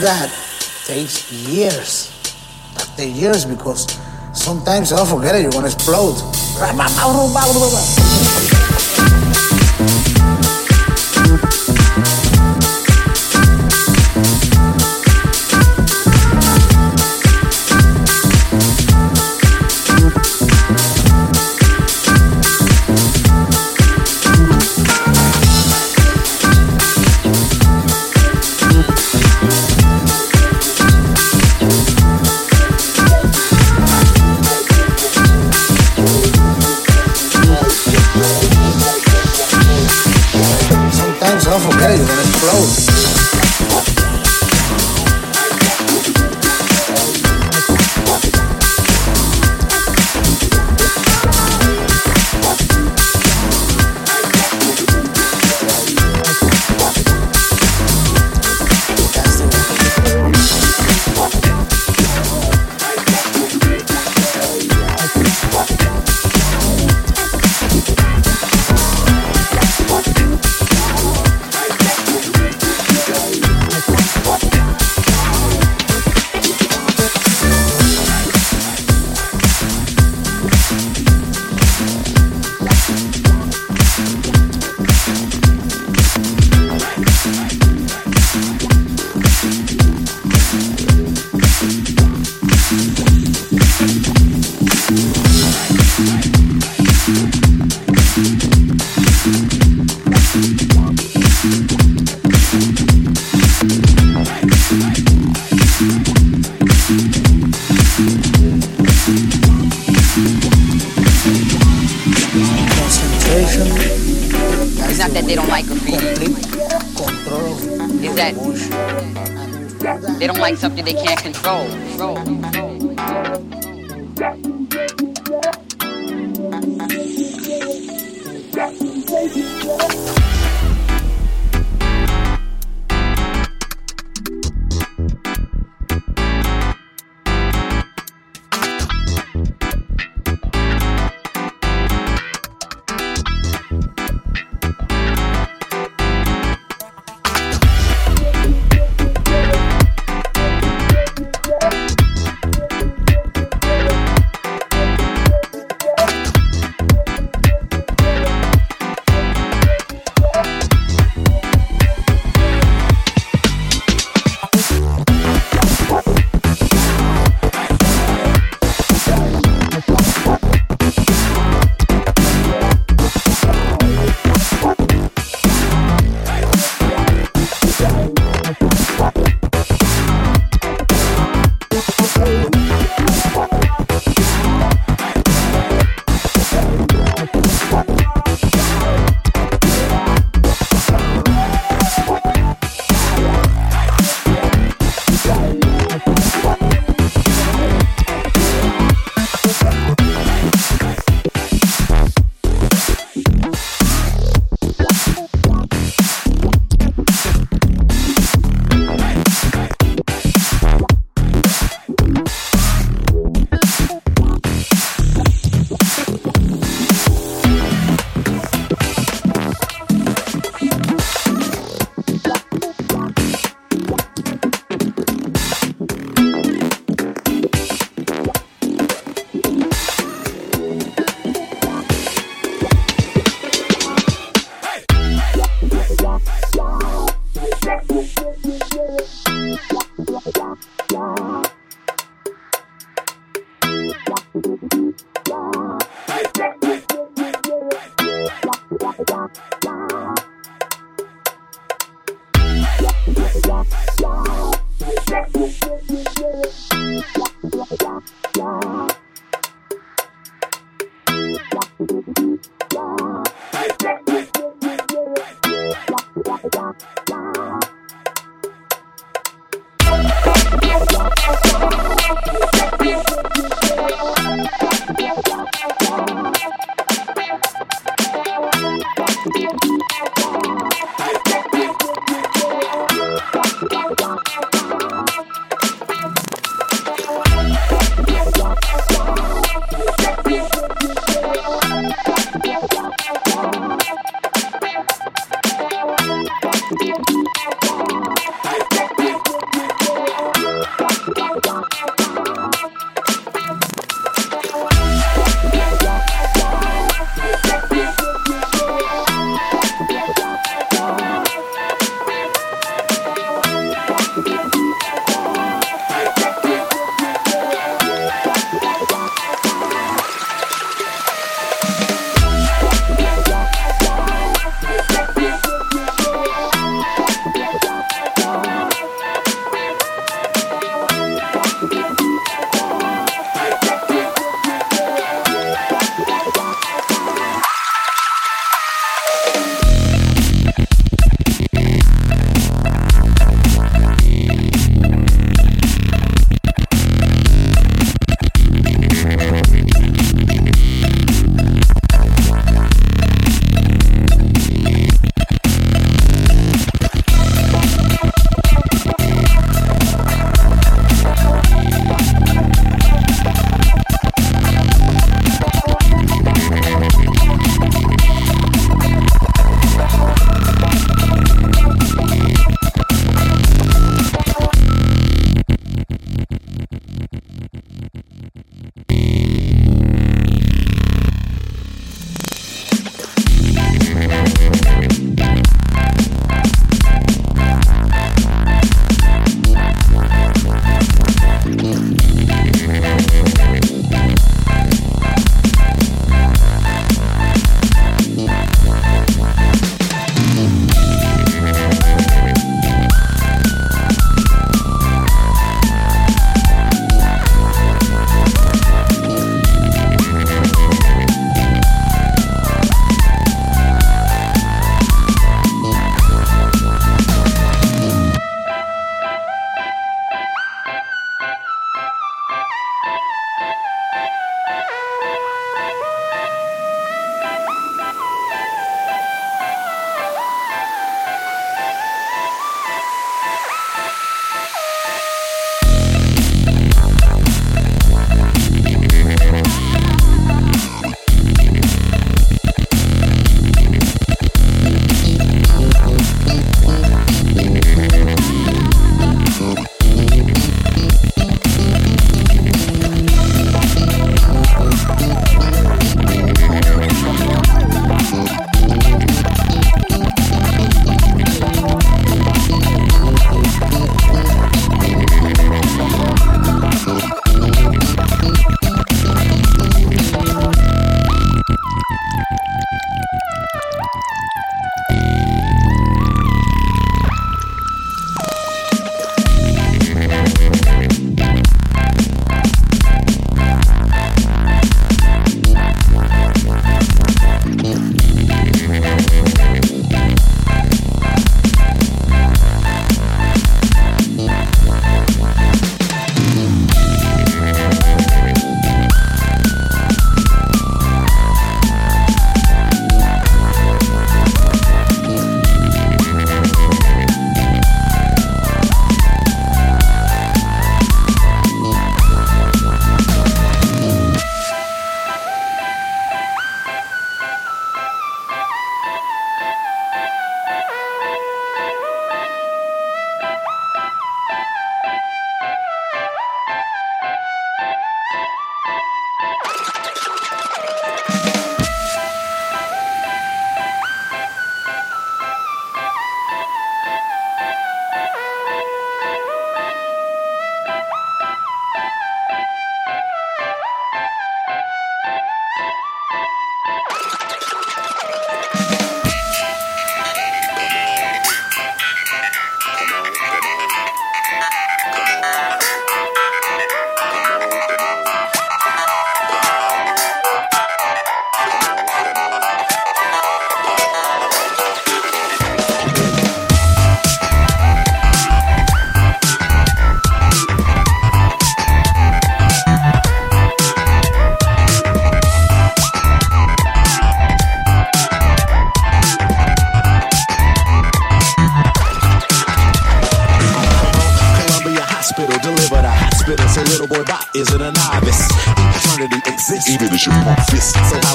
that takes years. That takes years because sometimes I'll forget it, you're gonna explode. Go.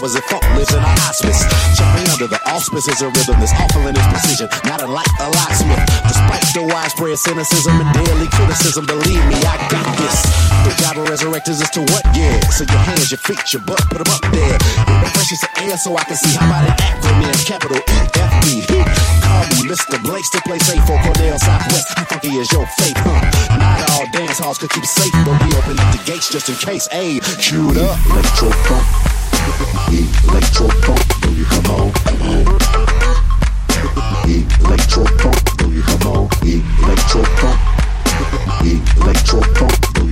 Is it funk lives in a hospice? Jumping under the auspices of rhythm that's awful in its precision, not unlike a locksmith. Despite the widespread cynicism and daily criticism, believe me, I got this. The job of resurrectors is to what? Yeah. So your hands, your feet, your butt, put them up there. Refreshes the air so I can see how about an acronym, capital E F B. Call me Mr. Blake, still play safe for Cornell Southwest. How funky is your faith, huh? Not all dance halls could keep safe, but we open up the gates just in case. Hey, Qdup. Electro funk. Electro funk. Do you come on? Come on. Electro funk. Do you come on? Electro funk. Electro funk.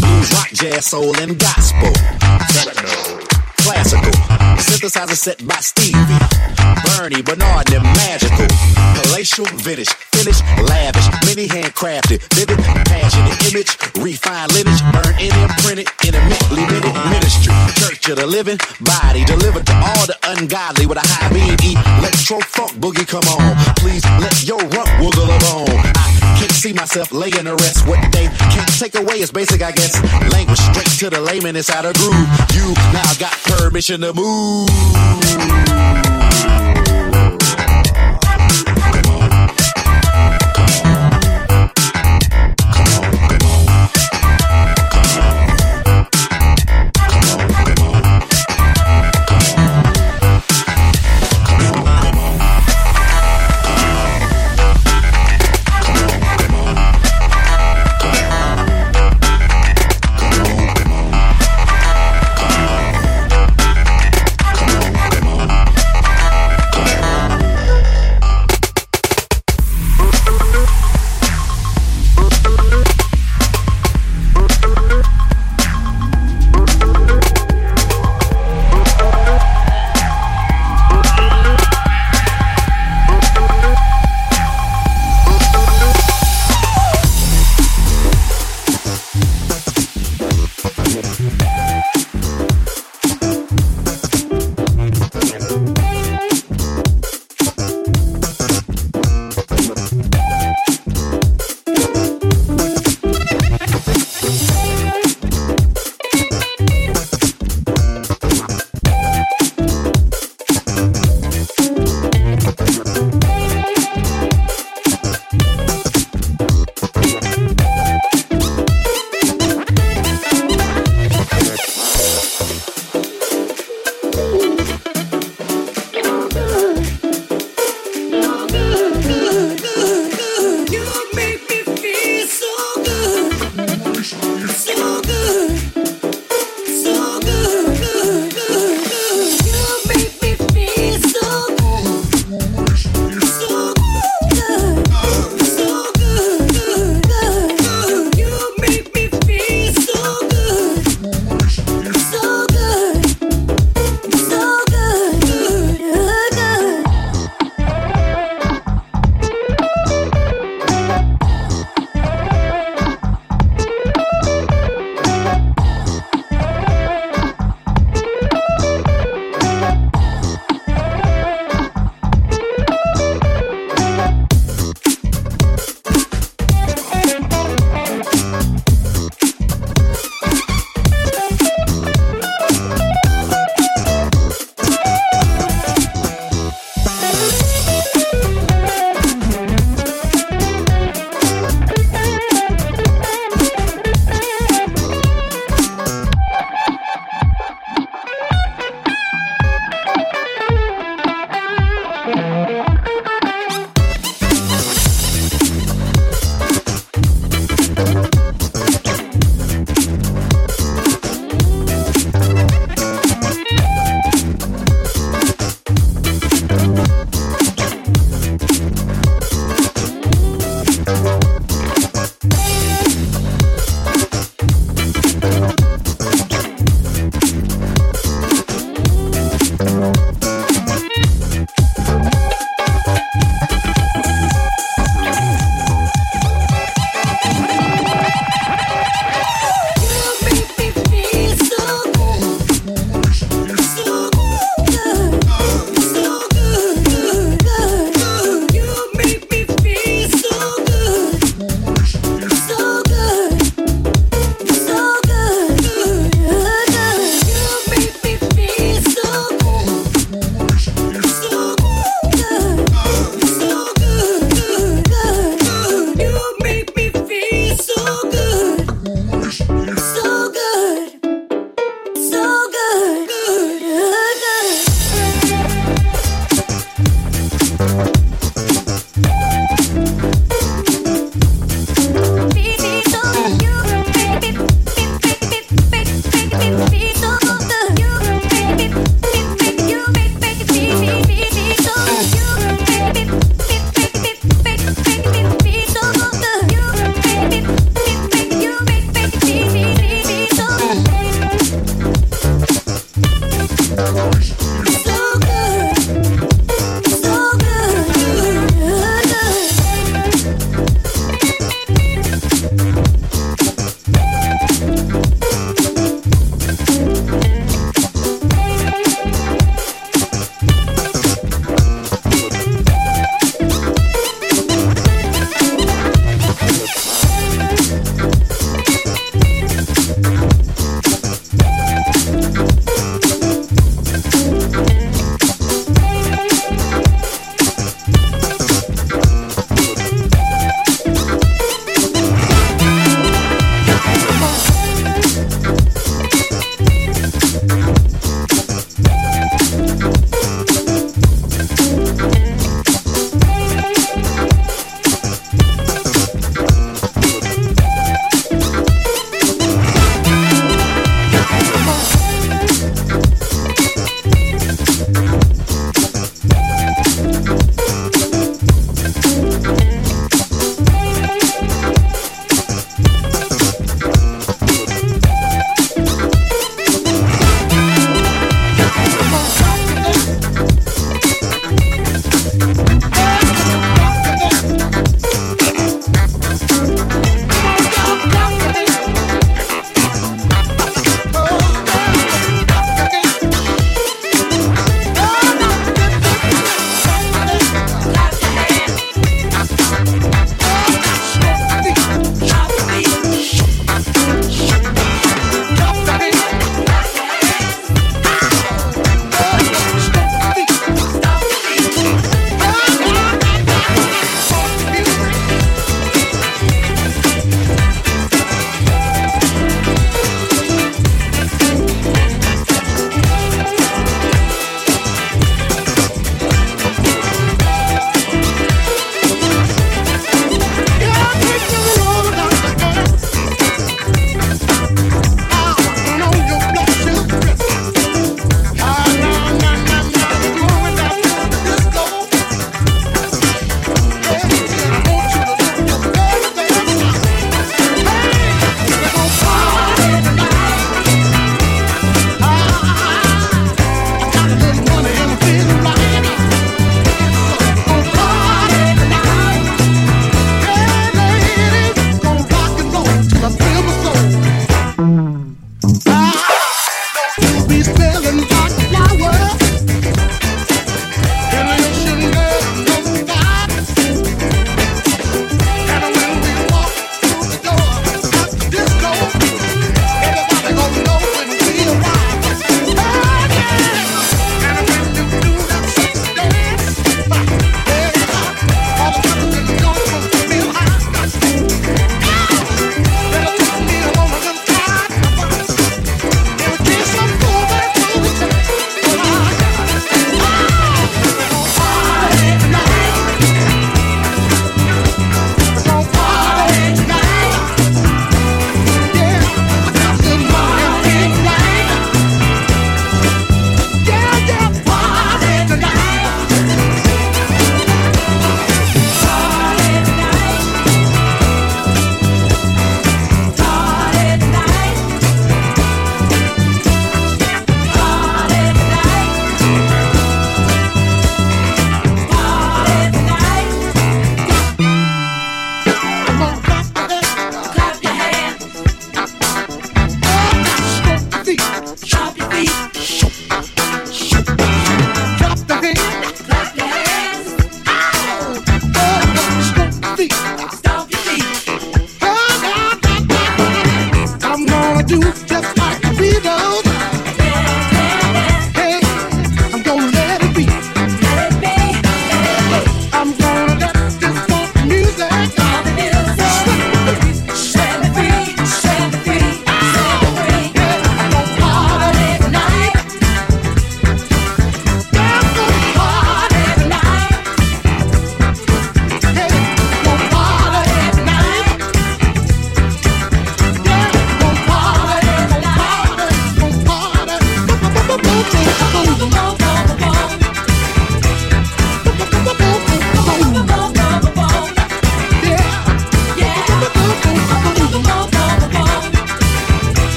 Blues, rock, jazz, soul, and gospel. techno, Classical. Synthesizer set by Stevie. Bernie, Bernard, and magical. Palatial, vintage, finished, lavish, many handcrafted, vivid, passionate image, refined lineage, burnt and imprinted, intimately minute ministry. Church of the living body, delivered to all the ungodly with a high beam. Electro funk boogie, come on. Please let your rump wiggle along. I can't see myself laying to rest. What they can't take away is basic, I guess. Language straight to the layman inside a groove. You now got permission to move.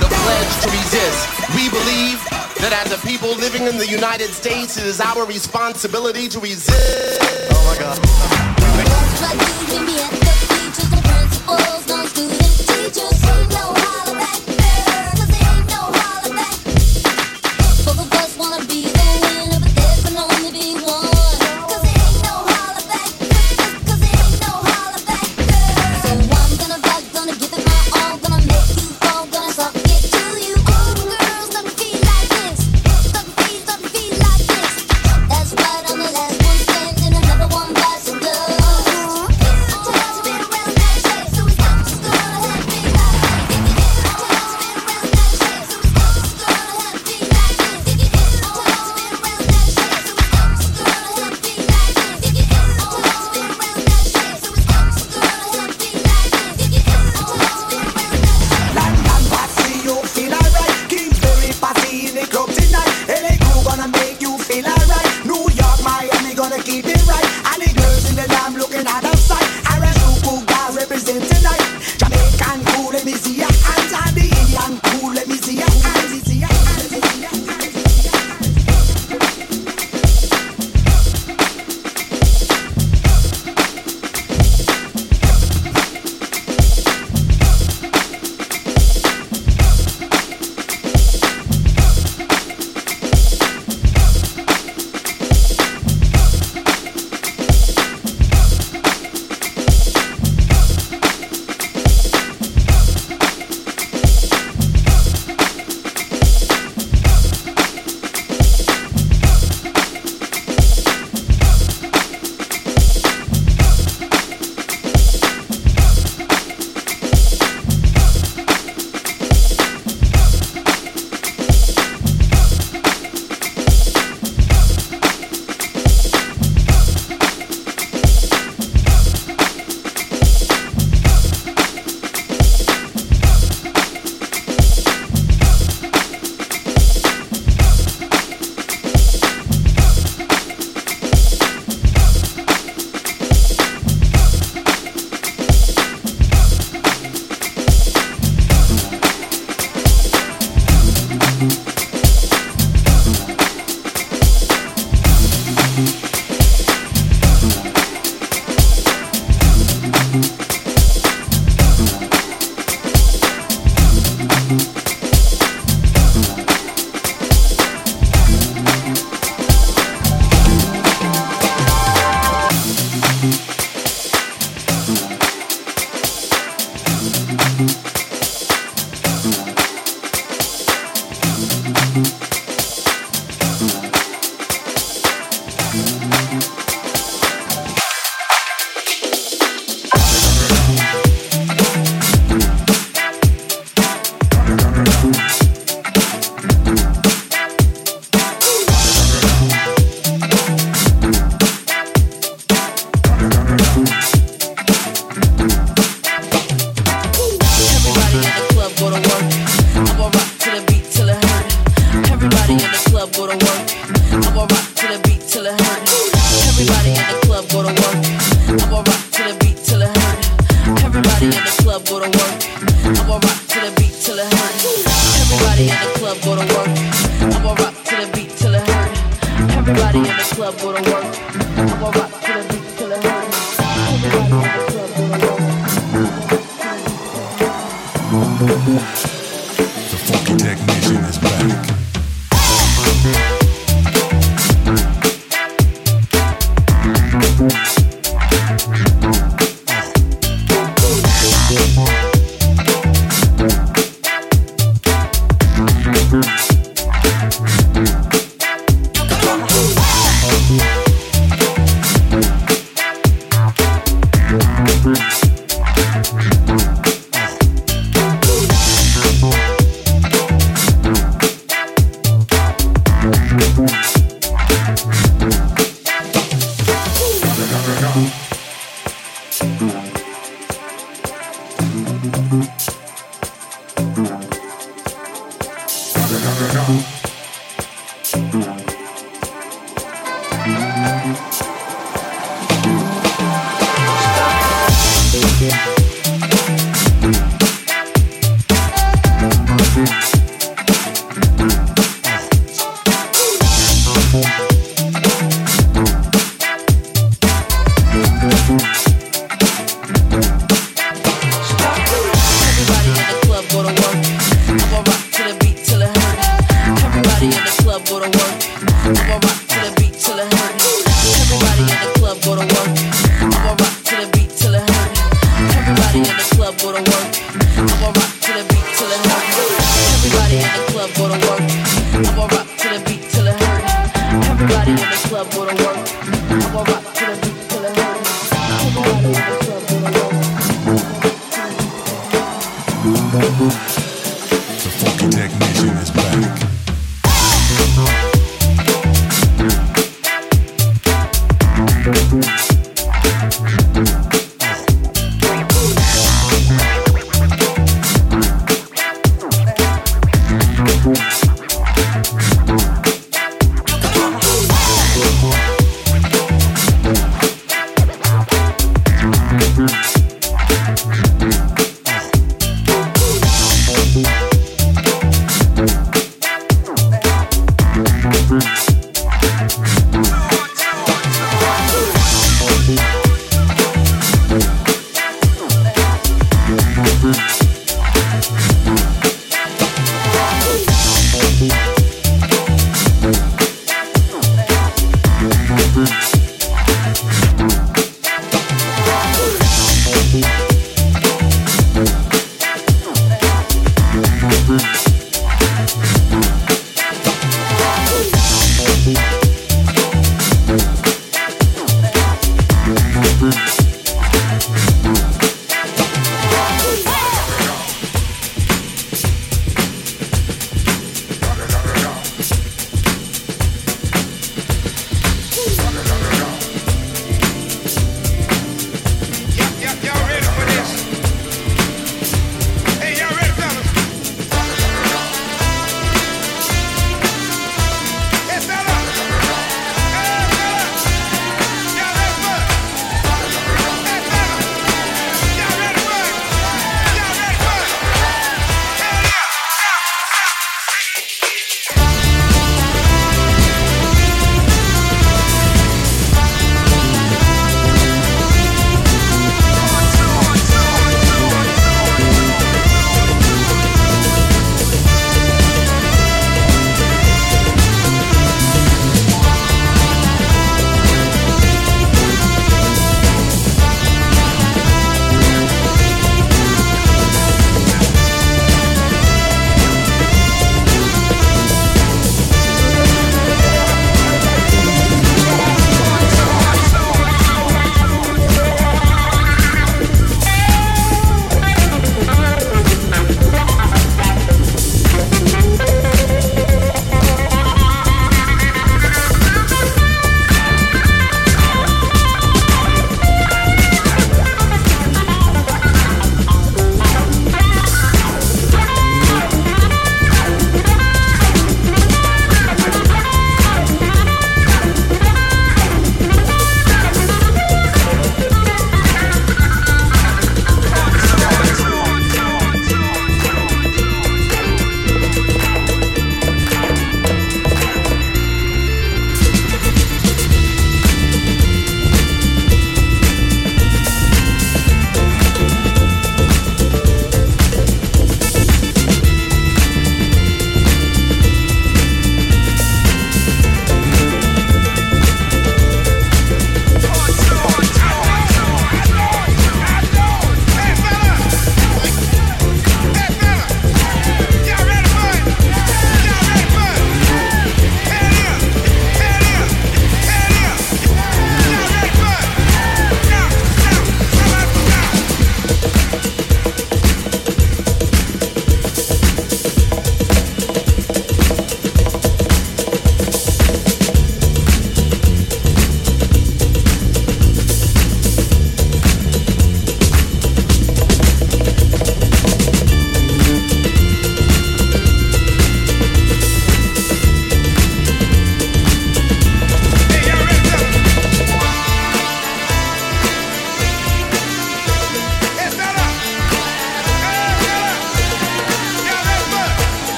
The pledge to resist. We believe that as a people living in the United States, it is our responsibility to resist. Oh my God.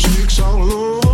shakes all over.